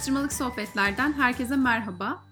Atıştırmalık sohbetlerden herkese merhaba.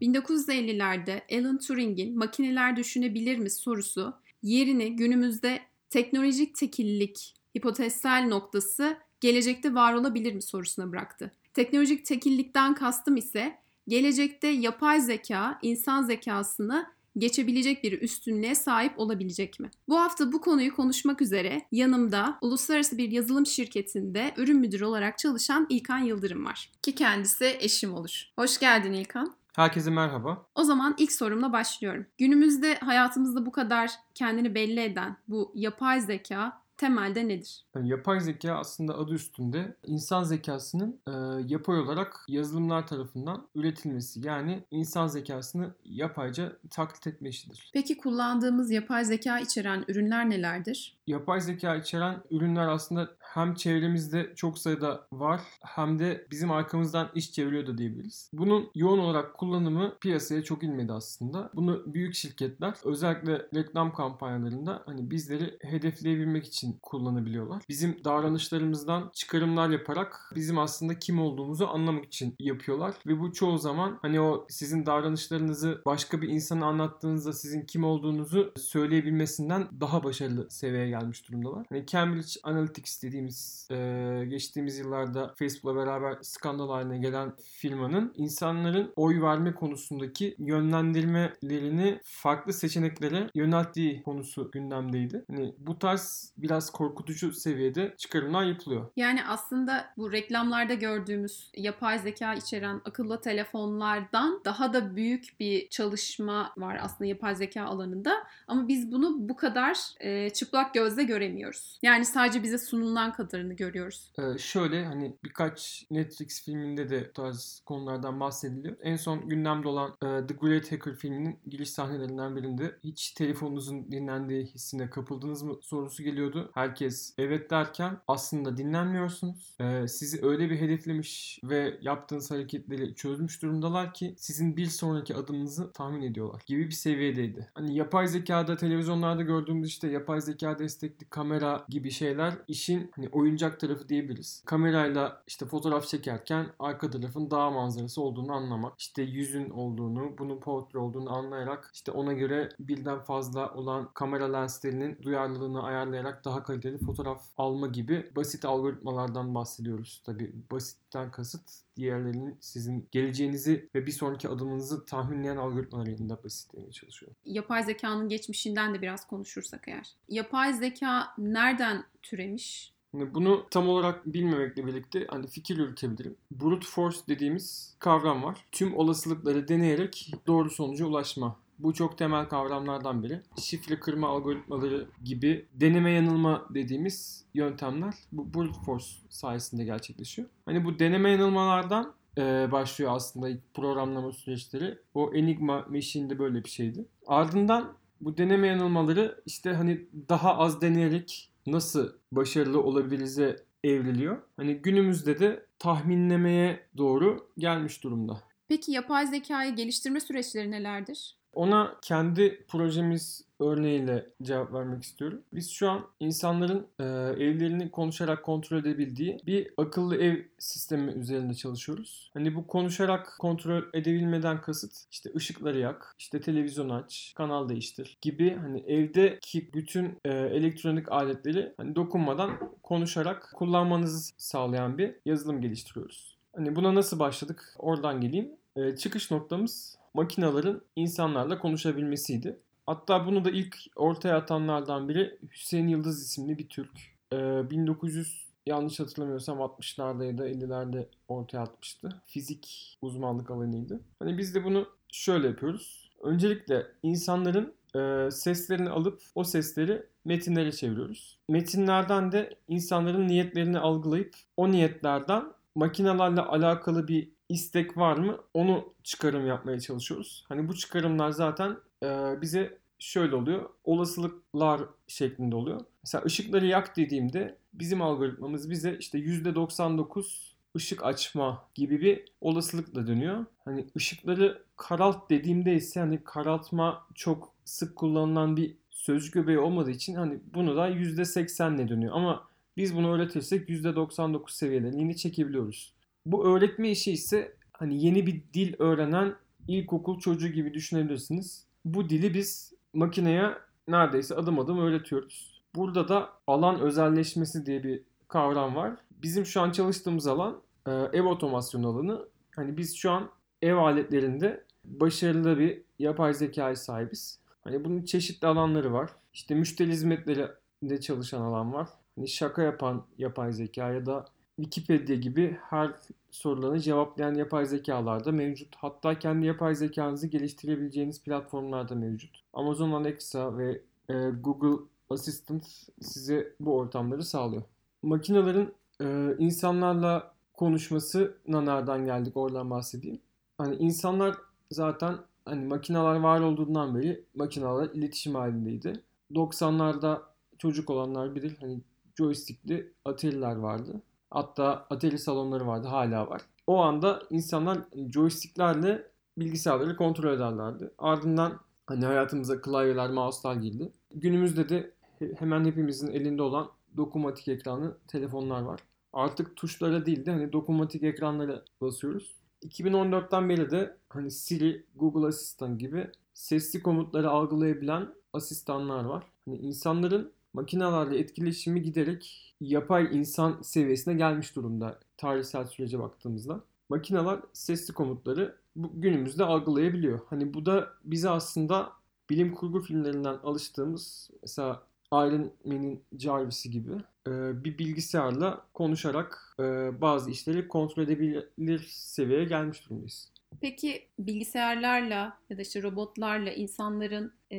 1950'lerde Alan Turing'in makineler düşünebilir mi sorusu yerini günümüzde teknolojik tekillik hipotezsel noktası gelecekte var olabilir mi sorusuna bıraktı. Teknolojik tekillikten kastım ise gelecekte yapay zeka insan zekasını geçebilecek bir üstünlüğe sahip olabilecek mi? Bu hafta bu konuyu konuşmak üzere yanımda uluslararası bir yazılım şirketinde ürün müdürü olarak çalışan İlkan Yıldırım var. Ki kendisi eşim olur. Hoş geldin İlkan. Herkese merhaba. O zaman ilk sorumla başlıyorum. Günümüzde hayatımızda bu kadar kendini belli eden bu yapay zeka temelde nedir? Yani yapay zeka aslında adı üstünde insan zekasının e, yapay olarak yazılımlar tarafından üretilmesi. Yani insan zekasını yapayca taklit etme işidir. Peki kullandığımız yapay zeka içeren ürünler nelerdir? Yapay zeka içeren ürünler aslında hem çevremizde çok sayıda var hem de bizim arkamızdan iş çeviriyor da diyebiliriz. Bunun yoğun olarak kullanımı piyasaya çok inmedi aslında. Bunu büyük şirketler özellikle reklam kampanyalarında hani bizleri hedefleyebilmek için kullanabiliyorlar. Bizim davranışlarımızdan çıkarımlar yaparak bizim aslında kim olduğumuzu anlamak için yapıyorlar ve bu çoğu zaman hani o sizin davranışlarınızı başka bir insana anlattığınızda sizin kim olduğunuzu söyleyebilmesinden daha başarılı seviyeye gelmiş durumdalar. Hani Cambridge Analytics dediğimiz e, geçtiğimiz yıllarda Facebook'la beraber skandal haline gelen firmanın insanların oy verme konusundaki yönlendirmelerini farklı seçeneklere yönelttiği konusu gündemdeydi. Hani bu tarz biraz korkutucu seviyede çıkarımlar yapılıyor. Yani aslında bu reklamlarda gördüğümüz yapay zeka içeren akıllı telefonlardan daha da büyük bir çalışma var aslında yapay zeka alanında. Ama biz bunu bu kadar e, çıplak gözle göremiyoruz. Yani sadece bize sunulan kadarını görüyoruz. Ee, şöyle hani birkaç Netflix filminde de bu tarz konulardan bahsediliyor. En son gündemde olan e, The Great Hacker filminin giriş sahnelerinden birinde hiç telefonunuzun dinlendiği hissine kapıldınız mı sorusu geliyordu. Herkes evet derken aslında dinlenmiyorsunuz. Ee, sizi öyle bir hedeflemiş ve yaptığınız hareketleri çözmüş durumdalar ki sizin bir sonraki adımınızı tahmin ediyorlar gibi bir seviyedeydi. Hani yapay zekada televizyonlarda gördüğümüz işte yapay zeka destekli kamera gibi şeyler işin hani oyuncak tarafı diyebiliriz. Kamerayla işte fotoğraf çekerken arka tarafın dağ manzarası olduğunu anlamak, işte yüzün olduğunu, bunun portre olduğunu anlayarak işte ona göre birden fazla olan kamera lenslerinin duyarlılığını ayarlayarak daha kaliteli fotoğraf alma gibi basit algoritmalardan bahsediyoruz. Tabi basitten kasıt diğerlerinin sizin geleceğinizi ve bir sonraki adımınızı tahminleyen algoritmalarında basitlemeye çalışıyor. Yapay zekanın geçmişinden de biraz konuşursak eğer. Yapay zeka nereden türemiş? Hani bunu tam olarak bilmemekle birlikte hani fikir yürütebilirim. Brute force dediğimiz kavram var. Tüm olasılıkları deneyerek doğru sonuca ulaşma. Bu çok temel kavramlardan biri. Şifre kırma algoritmaları gibi deneme yanılma dediğimiz yöntemler bu brute force sayesinde gerçekleşiyor. Hani bu deneme yanılmalardan e, başlıyor aslında ilk programlama süreçleri. O Enigma Machine'de böyle bir şeydi. Ardından bu deneme yanılmaları işte hani daha az deneyerek nasıl başarılı olabiliriz'e evriliyor. Hani günümüzde de tahminlemeye doğru gelmiş durumda. Peki yapay zekayı geliştirme süreçleri nelerdir? Ona kendi projemiz örneğiyle cevap vermek istiyorum. Biz şu an insanların e, evlerini konuşarak kontrol edebildiği bir akıllı ev sistemi üzerinde çalışıyoruz. Hani bu konuşarak kontrol edebilmeden kasıt işte ışıkları yak, işte televizyon aç, kanal değiştir gibi hani evdeki bütün e, elektronik aletleri hani dokunmadan konuşarak kullanmanızı sağlayan bir yazılım geliştiriyoruz. Hani buna nasıl başladık? Oradan geleyim. E, çıkış noktamız makinaların insanlarla konuşabilmesiydi. Hatta bunu da ilk ortaya atanlardan biri Hüseyin Yıldız isimli bir Türk. Ee, 1900 yanlış hatırlamıyorsam 60'larda ya da 50'lerde ortaya atmıştı. Fizik uzmanlık alanıydı. Hani biz de bunu şöyle yapıyoruz. Öncelikle insanların e, seslerini alıp o sesleri metinlere çeviriyoruz. Metinlerden de insanların niyetlerini algılayıp o niyetlerden makinelerle alakalı bir istek var mı onu çıkarım yapmaya çalışıyoruz. Hani bu çıkarımlar zaten e, bize şöyle oluyor. Olasılıklar şeklinde oluyor. Mesela ışıkları yak dediğimde bizim algoritmamız bize işte %99 ışık açma gibi bir olasılıkla dönüyor. Hani ışıkları karalt dediğimde ise hani karaltma çok sık kullanılan bir sözcük göbeği olmadığı için hani bunu da %80 ile dönüyor. Ama biz bunu öğretirsek %99 seviyelerini çekebiliyoruz. Bu öğretme işi ise hani yeni bir dil öğrenen ilkokul çocuğu gibi düşünebilirsiniz. Bu dili biz makineye neredeyse adım adım öğretiyoruz. Burada da alan özelleşmesi diye bir kavram var. Bizim şu an çalıştığımız alan e, ev otomasyon alanı. Hani biz şu an ev aletlerinde başarılı bir yapay zekaya sahibiz. Hani bunun çeşitli alanları var. İşte müşteri hizmetlerinde çalışan alan var. Hani şaka yapan yapay zeka ya da Wikipedia gibi her sorularını cevaplayan yapay zekalar da mevcut. Hatta kendi yapay zekanızı geliştirebileceğiniz platformlar da mevcut. Amazon Alexa ve e, Google Assistant size bu ortamları sağlıyor. Makinelerin e, insanlarla konuşmasına nereden geldik oradan bahsedeyim. Hani insanlar zaten hani makineler var olduğundan beri makineler iletişim halindeydi. 90'larda çocuk olanlar bilir hani joystickli Atari'ler vardı. Hatta Atari salonları vardı hala var. O anda insanlar joysticklerle bilgisayarları kontrol ederlerdi. Ardından hani hayatımıza klavyeler, mouse'lar girdi. Günümüzde de hemen hepimizin elinde olan dokunmatik ekranlı telefonlar var. Artık tuşlara değil de hani dokunmatik ekranlara basıyoruz. 2014'ten beri de hani Siri, Google Asistan gibi sesli komutları algılayabilen asistanlar var. Hani insanların makinelerle etkileşimi giderek yapay insan seviyesine gelmiş durumda tarihsel sürece baktığımızda. Makineler sesli komutları günümüzde algılayabiliyor. Hani bu da bize aslında bilim kurgu filmlerinden alıştığımız mesela Iron Man'in Jarvis'i gibi e, bir bilgisayarla konuşarak e, bazı işleri kontrol edebilir seviyeye gelmiş durumdayız. Peki bilgisayarlarla ya da işte robotlarla insanların e,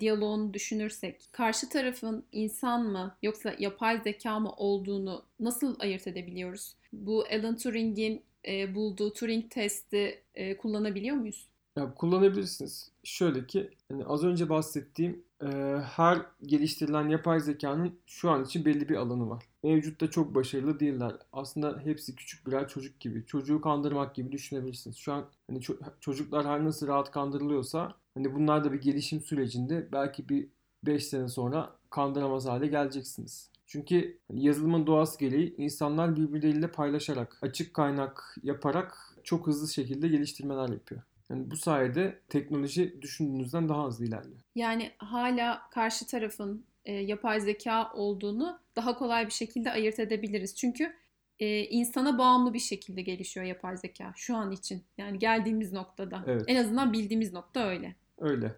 diyaloğunu düşünürsek karşı tarafın insan mı yoksa yapay zeka mı olduğunu nasıl ayırt edebiliyoruz? Bu Alan Turing'in e, bulduğu Turing testi e, kullanabiliyor muyuz? Ya, kullanabilirsiniz. Şöyle ki hani az önce bahsettiğim e, her geliştirilen yapay zekanın şu an için belli bir alanı var. Mevcutta çok başarılı değiller. Aslında hepsi küçük birer çocuk gibi. Çocuğu kandırmak gibi düşünebilirsiniz. Şu an hani ço- çocuklar her nasıl rahat kandırılıyorsa hani bunlar da bir gelişim sürecinde belki bir 5 sene sonra kandıramaz hale geleceksiniz. Çünkü hani yazılımın doğası gereği insanlar birbirleriyle paylaşarak, açık kaynak yaparak çok hızlı şekilde geliştirmeler yapıyor. Yani bu sayede teknoloji düşündüğünüzden daha hızlı ilerliyor. Yani hala karşı tarafın e, yapay zeka olduğunu daha kolay bir şekilde ayırt edebiliriz. Çünkü e, insana bağımlı bir şekilde gelişiyor yapay zeka şu an için. Yani geldiğimiz noktada. Evet. En azından bildiğimiz nokta öyle. Öyle.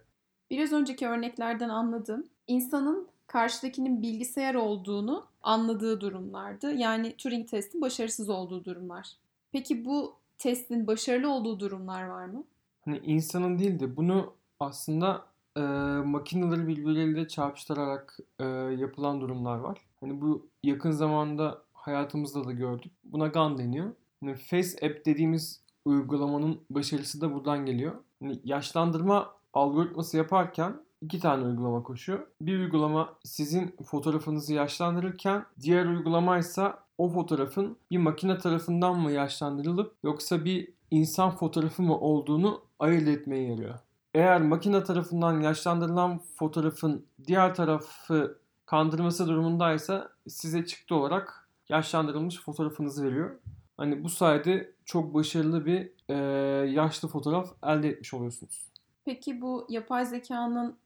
Biraz önceki örneklerden anladım. İnsanın karşıdakinin bilgisayar olduğunu anladığı durumlardı. Yani Turing testin başarısız olduğu durumlar. Peki bu testin başarılı olduğu durumlar var mı? Hani insanın değil de bunu aslında e, makineleri birbirleriyle çarpıştırarak e, yapılan durumlar var. Hani bu yakın zamanda hayatımızda da gördük. Buna GAN deniyor. Hani Face App dediğimiz uygulamanın başarısı da buradan geliyor. Hani yaşlandırma algoritması yaparken iki tane uygulama koşuyor. Bir uygulama sizin fotoğrafınızı yaşlandırırken diğer uygulama ise o fotoğrafın bir makine tarafından mı yaşlandırılıp yoksa bir insan fotoğrafı mı olduğunu ayırt etmeye yarıyor. Eğer makine tarafından yaşlandırılan fotoğrafın diğer tarafı kandırması durumundaysa size çıktı olarak yaşlandırılmış fotoğrafınızı veriyor. Hani bu sayede çok başarılı bir e, yaşlı fotoğraf elde etmiş oluyorsunuz. Peki bu yapay zekanın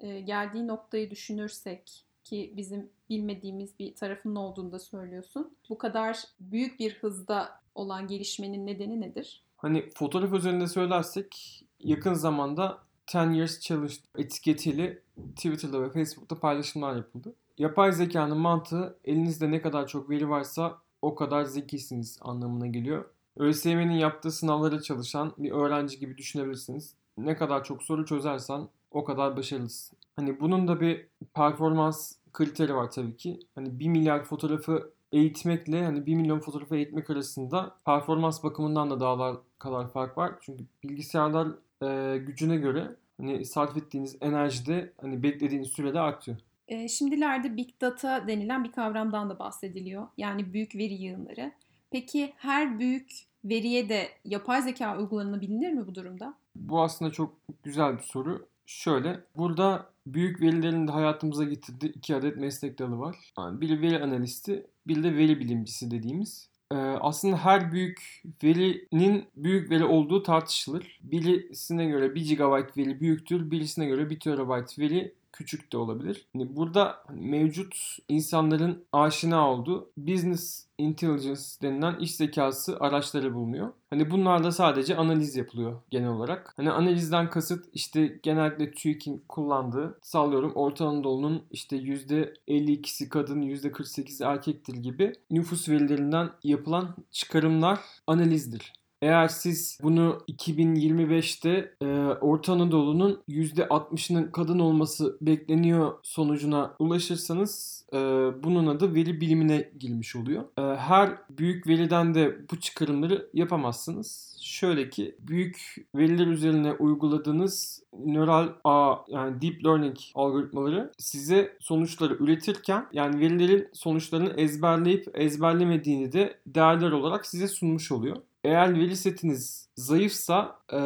e, geldiği noktayı düşünürsek ki bizim bilmediğimiz bir tarafının olduğunu da söylüyorsun. Bu kadar büyük bir hızda olan gelişmenin nedeni nedir? Hani fotoğraf üzerinde söylersek yakın zamanda 10 Years Challenge etiketiyle Twitter'da ve Facebook'ta paylaşımlar yapıldı. Yapay zekanın mantığı elinizde ne kadar çok veri varsa o kadar zekisiniz anlamına geliyor. ÖSYM'nin yaptığı sınavlara çalışan bir öğrenci gibi düşünebilirsiniz. Ne kadar çok soru çözersen o kadar başarılısın. Hani bunun da bir performans kriteri var tabii ki. Hani 1 milyar fotoğrafı eğitmekle hani 1 milyon fotoğrafı eğitmek arasında performans bakımından da daha kadar fark var. Çünkü bilgisayarlar e, gücüne göre hani sarf ettiğiniz enerjide hani beklediğiniz sürede artıyor. E, şimdilerde Big Data denilen bir kavramdan da bahsediliyor. Yani büyük veri yığınları. Peki her büyük veriye de yapay zeka uygulanabilir mi bu durumda? Bu aslında çok güzel bir soru. Şöyle, burada büyük verilerin de hayatımıza getirdiği iki adet meslek dalı var. Yani biri veri analisti, bir de veri bilimcisi dediğimiz. e, aslında her büyük verinin büyük veri olduğu tartışılır. Birisine göre 1 GB veri büyüktür, birisine göre 1 TB veri küçük de olabilir. Yani burada hani mevcut insanların aşina olduğu business intelligence denilen iş zekası araçları bulunuyor. Hani bunlarda sadece analiz yapılıyor genel olarak. Hani analizden kasıt işte genellikle TÜİK'in kullandığı sallıyorum Orta Anadolu'nun işte %52'si kadın %48'i erkektir gibi nüfus verilerinden yapılan çıkarımlar analizdir. Eğer siz bunu 2025'te e, Orta Anadolu'nun %60'ının kadın olması bekleniyor sonucuna ulaşırsanız e, bunun adı veri bilimine girmiş oluyor. E, her büyük veriden de bu çıkarımları yapamazsınız. Şöyle ki büyük veriler üzerine uyguladığınız nöral ağ yani deep learning algoritmaları size sonuçları üretirken yani verilerin sonuçlarını ezberleyip ezberlemediğini de değerler olarak size sunmuş oluyor. Eğer veri setiniz zayıfsa e,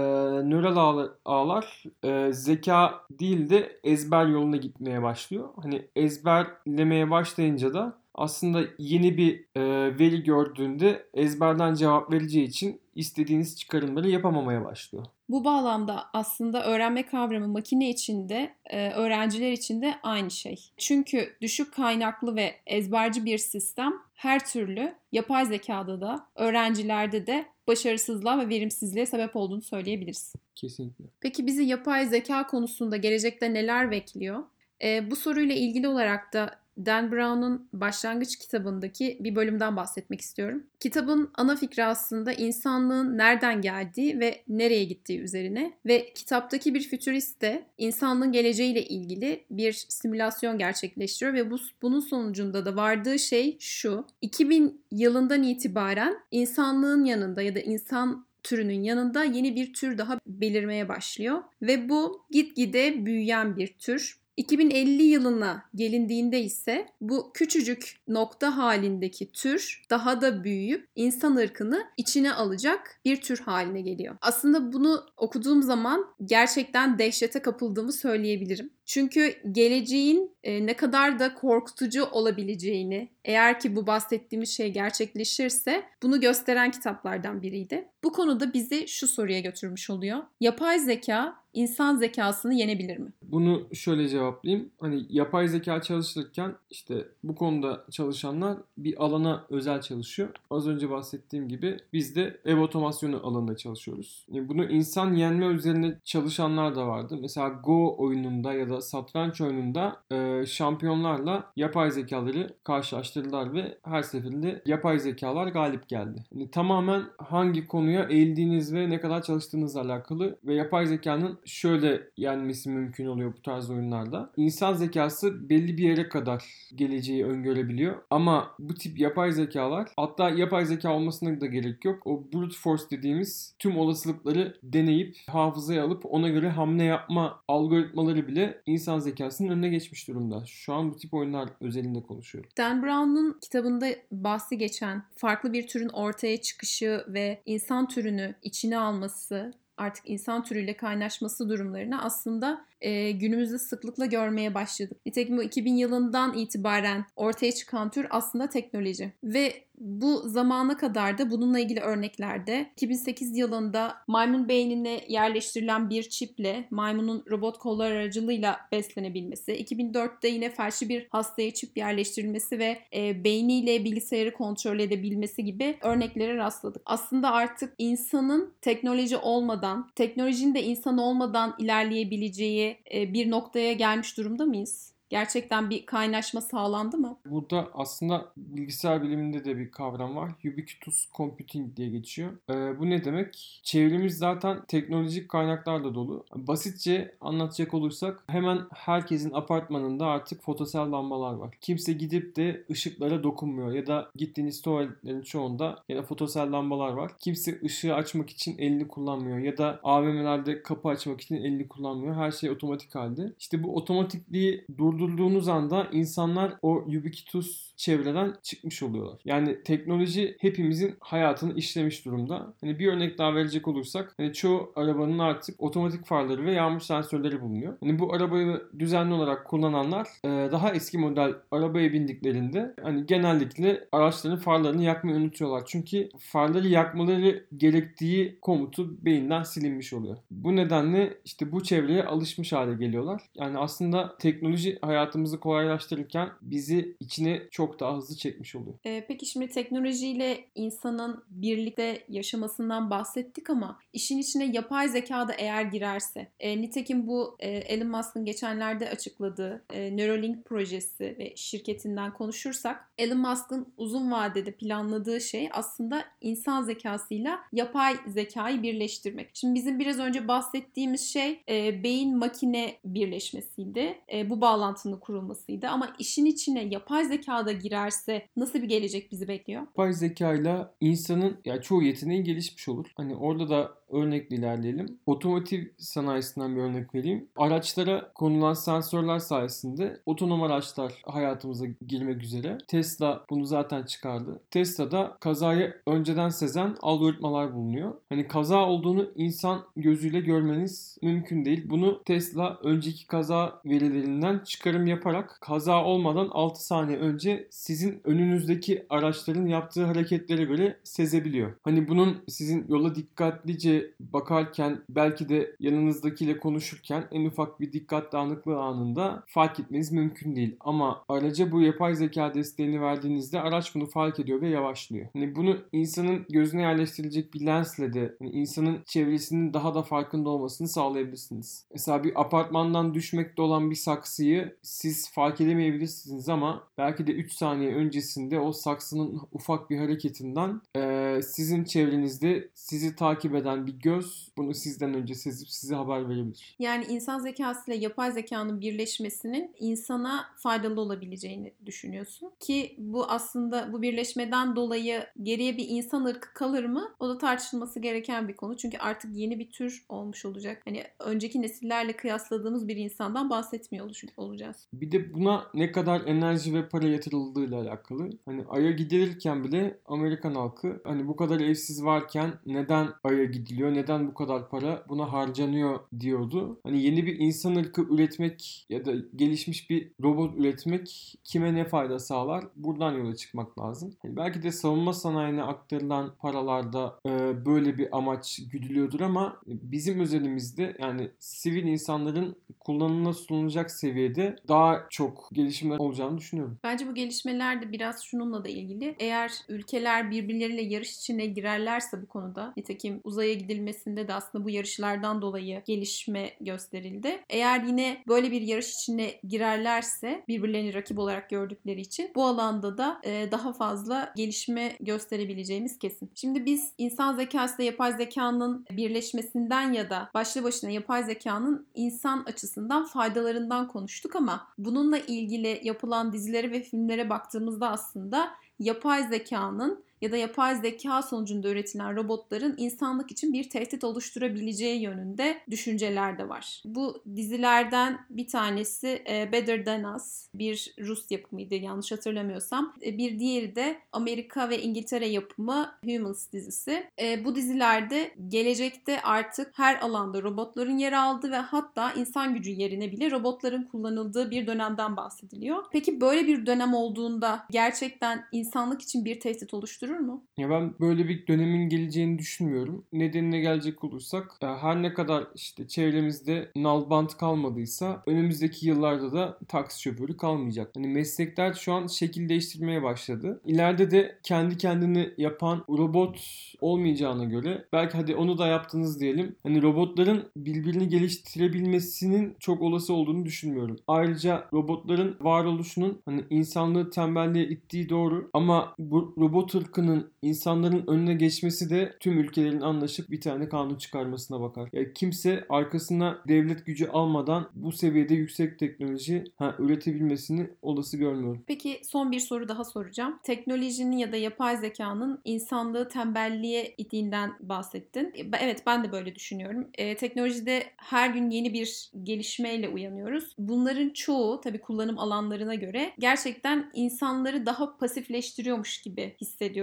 nöral ağlar, ağlar e, zeka değil de ezber yoluna gitmeye başlıyor. Hani ezberlemeye başlayınca da aslında yeni bir e, veri gördüğünde ezberden cevap vereceği için istediğiniz çıkarımları yapamamaya başlıyor. Bu bağlamda aslında öğrenme kavramı makine içinde, e, öğrenciler için de aynı şey. Çünkü düşük kaynaklı ve ezberci bir sistem her türlü yapay zekada da öğrencilerde de başarısızlığa ve verimsizliğe sebep olduğunu söyleyebiliriz. Kesinlikle. Peki bizi yapay zeka konusunda gelecekte neler bekliyor? E, bu soruyla ilgili olarak da Dan Brown'un başlangıç kitabındaki bir bölümden bahsetmek istiyorum. Kitabın ana fikri aslında insanlığın nereden geldiği ve nereye gittiği üzerine ve kitaptaki bir fütürist de insanlığın geleceğiyle ilgili bir simülasyon gerçekleştiriyor ve bu, bunun sonucunda da vardığı şey şu. 2000 yılından itibaren insanlığın yanında ya da insan türünün yanında yeni bir tür daha belirmeye başlıyor ve bu gitgide büyüyen bir tür. 2050 yılına gelindiğinde ise bu küçücük nokta halindeki tür daha da büyüyüp insan ırkını içine alacak bir tür haline geliyor. Aslında bunu okuduğum zaman gerçekten dehşete kapıldığımı söyleyebilirim. Çünkü geleceğin e, ne kadar da korkutucu olabileceğini, eğer ki bu bahsettiğimiz şey gerçekleşirse bunu gösteren kitaplardan biriydi. Bu konuda bizi şu soruya götürmüş oluyor. Yapay zeka insan zekasını yenebilir mi? Bunu şöyle cevaplayayım. Hani yapay zeka çalışırken işte bu konuda çalışanlar bir alana özel çalışıyor. Az önce bahsettiğim gibi biz de ev otomasyonu alanında çalışıyoruz. Yani bunu insan yenme üzerine çalışanlar da vardı. Mesela Go oyununda ya da satranç oyununda e, şampiyonlarla yapay zekaları karşılaştırdılar ve her seferinde yapay zekalar galip geldi. Yani tamamen hangi konuya eğildiğiniz ve ne kadar çalıştığınızla alakalı ve yapay zekanın şöyle yenmesi mümkün oluyor bu tarz oyunlarda. İnsan zekası belli bir yere kadar geleceği öngörebiliyor. Ama bu tip yapay zekalar hatta yapay zeka olmasına da gerek yok. O brute force dediğimiz tüm olasılıkları deneyip hafızaya alıp ona göre hamle yapma algoritmaları bile insan zekasının önüne geçmiş durumda. Şu an bu tip oyunlar özelinde konuşuyorum. Dan Brown'un kitabında bahsi geçen farklı bir türün ortaya çıkışı ve insan türünü içine alması artık insan türüyle kaynaşması durumlarını aslında e, günümüzde sıklıkla görmeye başladık. Nitekim bu 2000 yılından itibaren ortaya çıkan tür aslında teknoloji. Ve bu zamana kadar da bununla ilgili örneklerde 2008 yılında maymun beynine yerleştirilen bir çiple maymunun robot kollar aracılığıyla beslenebilmesi, 2004'te yine felçli bir hastaya çip yerleştirilmesi ve e, beyniyle bilgisayarı kontrol edebilmesi gibi örneklere rastladık. Aslında artık insanın teknoloji olmadan, teknolojinin de insan olmadan ilerleyebileceği e, bir noktaya gelmiş durumda mıyız? Gerçekten bir kaynaşma sağlandı mı? Burada aslında bilgisayar biliminde de bir kavram var. Ubiquitous Computing diye geçiyor. Ee, bu ne demek? Çevremiz zaten teknolojik kaynaklarla dolu. Basitçe anlatacak olursak hemen herkesin apartmanında artık fotosel lambalar var. Kimse gidip de ışıklara dokunmuyor ya da gittiğiniz tuvaletlerin çoğunda ya da fotosel lambalar var. Kimse ışığı açmak için elini kullanmıyor ya da AVM'lerde kapı açmak için elini kullanmıyor. Her şey otomatik halde. İşte bu otomatikliği dur durdurduğunuz anda insanlar o ubiquitous çevreden çıkmış oluyorlar. Yani teknoloji hepimizin hayatını işlemiş durumda. Hani bir örnek daha verecek olursak hani çoğu arabanın artık otomatik farları ve yağmur sensörleri bulunuyor. Hani bu arabayı düzenli olarak kullananlar e, daha eski model arabaya bindiklerinde hani genellikle araçların farlarını yakmayı unutuyorlar. Çünkü farları yakmaları gerektiği komutu beyinden silinmiş oluyor. Bu nedenle işte bu çevreye alışmış hale geliyorlar. Yani aslında teknoloji hayatımızı kolaylaştırırken bizi içine çok daha hızlı çekmiş oluyor. Ee, peki şimdi teknolojiyle insanın birlikte yaşamasından bahsettik ama işin içine yapay zeka da eğer girerse, e, nitekim bu e, Elon Musk'ın geçenlerde açıkladığı e, Neuralink projesi ve şirketinden konuşursak, Elon Musk'ın uzun vadede planladığı şey aslında insan zekasıyla yapay zekayı birleştirmek. Şimdi bizim biraz önce bahsettiğimiz şey e, beyin makine birleşmesiydi. E, bu bağlantının kurulmasıydı ama işin içine yapay zeka da girerse nasıl bir gelecek bizi bekliyor? Yapay zekayla insanın ya çoğu yeteneği gelişmiş olur. Hani orada da örnekle ilerleyelim. Otomotiv sanayisinden bir örnek vereyim. Araçlara konulan sensörler sayesinde otonom araçlar hayatımıza girmek üzere. Tesla bunu zaten çıkardı. Tesla'da kazayı önceden sezen algoritmalar bulunuyor. Hani kaza olduğunu insan gözüyle görmeniz mümkün değil. Bunu Tesla önceki kaza verilerinden çıkarım yaparak kaza olmadan 6 saniye önce sizin önünüzdeki araçların yaptığı hareketlere göre sezebiliyor. Hani bunun sizin yola dikkatlice bakarken belki de yanınızdakiyle konuşurken en ufak bir dikkat dağınıklığı anında fark etmeniz mümkün değil. Ama araca bu yapay zeka desteğini verdiğinizde araç bunu fark ediyor ve yavaşlıyor. Hani bunu insanın gözüne yerleştirilecek bir lensle de hani insanın çevresinin daha da farkında olmasını sağlayabilirsiniz. Mesela bir apartmandan düşmekte olan bir saksıyı siz fark edemeyebilirsiniz ama belki de 3 saniye öncesinde o saksının ufak bir hareketinden e, sizin çevrenizde sizi takip eden bir göz bunu sizden önce sezip size haber verebilir. Yani insan zekası ile yapay zekanın birleşmesinin insana faydalı olabileceğini düşünüyorsun. Ki bu aslında bu birleşmeden dolayı geriye bir insan ırkı kalır mı? O da tartışılması gereken bir konu. Çünkü artık yeni bir tür olmuş olacak. Hani önceki nesillerle kıyasladığımız bir insandan bahsetmiyor olacağız. Bir de buna ne kadar enerji ve para yatırıldığıyla alakalı. Hani Ay'a gidilirken bile Amerikan halkı hani bu kadar evsiz varken neden Ay'a gidiliyor? Neden bu kadar para buna harcanıyor diyordu. Hani yeni bir insan ırkı üretmek ya da gelişmiş bir robot üretmek kime ne fayda sağlar? Buradan yola çıkmak lazım. Hani belki de savunma sanayine aktarılan paralarda e, böyle bir amaç güdülüyordur ama bizim özelimizde yani sivil insanların kullanımına sunulacak seviyede daha çok gelişimler olacağını düşünüyorum. Bence bu gelişmeler de biraz şununla da ilgili. Eğer ülkeler birbirleriyle yarış içine girerlerse bu konuda nitekim uzaya gidilmesinde de aslında bu yarışlardan dolayı gelişme gösterildi. Eğer yine böyle bir yarış içine girerlerse birbirlerini rakip olarak gördükleri için bu alanda da e, daha fazla gelişme gösterebileceğimiz kesin. Şimdi biz insan zekası ile yapay zekanın birleşmesinden ya da başlı başına yapay zekanın insan açısından faydalarından konuştuk ama bununla ilgili yapılan dizilere ve filmlere baktığımızda aslında yapay zekanın ya da yapay zeka sonucunda üretilen robotların insanlık için bir tehdit oluşturabileceği yönünde düşünceler de var. Bu dizilerden bir tanesi e, Better Than Us, bir Rus yapımıydı yanlış hatırlamıyorsam. E, bir diğeri de Amerika ve İngiltere yapımı Humans dizisi. E, bu dizilerde gelecekte artık her alanda robotların yer aldığı ve hatta insan gücü yerine bile robotların kullanıldığı bir dönemden bahsediliyor. Peki böyle bir dönem olduğunda gerçekten insanlık için bir tehdit oluşturur oluşturur mu? Ya ben böyle bir dönemin geleceğini düşünmüyorum. Nedenine gelecek olursak her ne kadar işte çevremizde nalbant kalmadıysa önümüzdeki yıllarda da taksi şoförü kalmayacak. Hani meslekler şu an şekil değiştirmeye başladı. İleride de kendi kendini yapan robot olmayacağına göre belki hadi onu da yaptınız diyelim. Hani robotların birbirini geliştirebilmesinin çok olası olduğunu düşünmüyorum. Ayrıca robotların varoluşunun hani insanlığı tembelliğe ittiği doğru ama bu robot hakkının insanların önüne geçmesi de tüm ülkelerin anlaşıp bir tane kanun çıkarmasına bakar. Yani kimse arkasına devlet gücü almadan bu seviyede yüksek teknoloji ha, üretebilmesini olası görmüyorum. Peki son bir soru daha soracağım. Teknolojinin ya da yapay zekanın insanlığı tembelliğe ittiğinden bahsettin. E, Evet ben de böyle düşünüyorum. E, teknolojide her gün yeni bir gelişmeyle uyanıyoruz. Bunların çoğu tabii kullanım alanlarına göre gerçekten insanları daha pasifleştiriyormuş gibi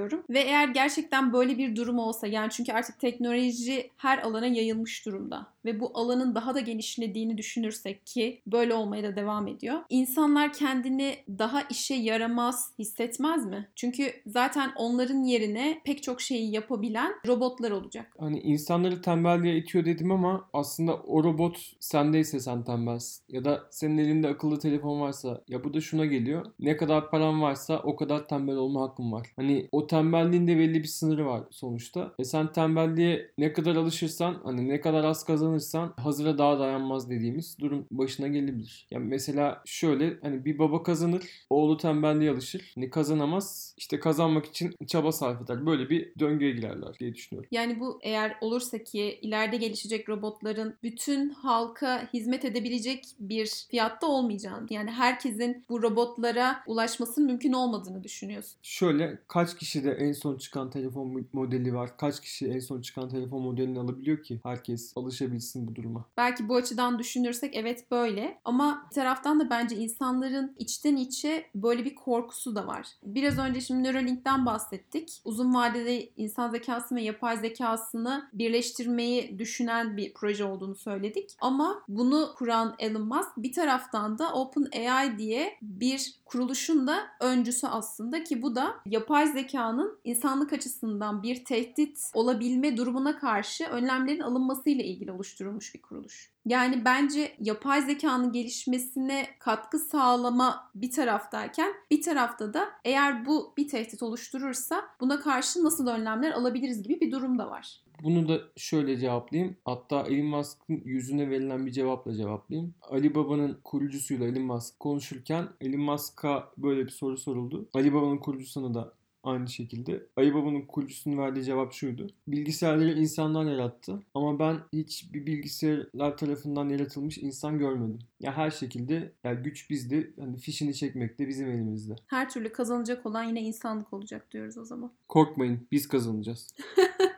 hissediyorum. Ve eğer gerçekten böyle bir durum olsa yani çünkü artık teknoloji her alana yayılmış durumda ve bu alanın daha da genişlediğini düşünürsek ki böyle olmaya da devam ediyor. İnsanlar kendini daha işe yaramaz hissetmez mi? Çünkü zaten onların yerine pek çok şeyi yapabilen robotlar olacak. Hani insanları tembelliğe itiyor dedim ama aslında o robot sendeyse sen tembelsin. Ya da senin elinde akıllı telefon varsa ya bu da şuna geliyor. Ne kadar paran varsa o kadar tembel olma hakkın var. Hani o tembelliğin de belli bir sınırı var sonuçta. E sen tembelliğe ne kadar alışırsan hani ne kadar az kazanırsan hazıra daha dayanmaz dediğimiz durum başına gelebilir. Yani mesela şöyle hani bir baba kazanır oğlu tembelliğe alışır. Hani kazanamaz işte kazanmak için çaba sarf eder. Böyle bir döngüye girerler diye düşünüyorum. Yani bu eğer olursa ki ileride gelişecek robotların bütün halka hizmet edebilecek bir fiyatta olmayacağını yani herkesin bu robotlara ulaşmasının mümkün olmadığını düşünüyorsun. Şöyle kaç kişi de en son çıkan telefon modeli var? Kaç kişi en son çıkan telefon modelini alabiliyor ki herkes alışabilsin bu duruma? Belki bu açıdan düşünürsek evet böyle ama bir taraftan da bence insanların içten içe böyle bir korkusu da var. Biraz önce şimdi Neuralink'ten bahsettik. Uzun vadede insan zekası ve yapay zekasını birleştirmeyi düşünen bir proje olduğunu söyledik. Ama bunu kuran Elon Musk bir taraftan da OpenAI diye bir kuruluşun da öncüsü aslında ki bu da yapay zekanın insanlık açısından bir tehdit olabilme durumuna karşı önlemlerin alınmasıyla ilgili oluşturulmuş bir kuruluş. Yani bence yapay zekanın gelişmesine katkı sağlama bir taraftayken bir tarafta da eğer bu bir tehdit oluşturursa buna karşı nasıl önlemler alabiliriz gibi bir durum da var. Bunu da şöyle cevaplayayım. Hatta Elon Musk'ın yüzüne verilen bir cevapla cevaplayayım. Ali Baba'nın kurucusuyla Elon Musk konuşurken Elon Musk'a böyle bir soru soruldu. Ali Baba'nın kurucusuna da aynı şekilde. Ali Baba'nın kurucusunun verdiği cevap şuydu. Bilgisayarları insanlar yarattı ama ben hiç bir bilgisayarlar tarafından yaratılmış insan görmedim. Ya her şekilde ya güç bizde. Hani fişini çekmek de bizim elimizde. Her türlü kazanacak olan yine insanlık olacak diyoruz o zaman. Korkmayın biz kazanacağız.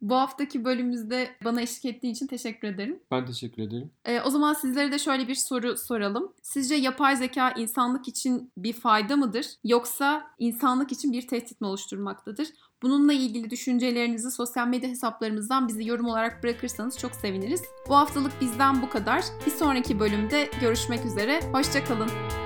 Bu haftaki bölümümüzde bana eşlik ettiğin için teşekkür ederim. Ben teşekkür ederim. Ee, o zaman sizlere de şöyle bir soru soralım. Sizce yapay zeka insanlık için bir fayda mıdır yoksa insanlık için bir tehdit mi oluşturmaktadır? Bununla ilgili düşüncelerinizi sosyal medya hesaplarımızdan bizi yorum olarak bırakırsanız çok seviniriz. Bu haftalık bizden bu kadar. Bir sonraki bölümde görüşmek üzere. Hoşçakalın.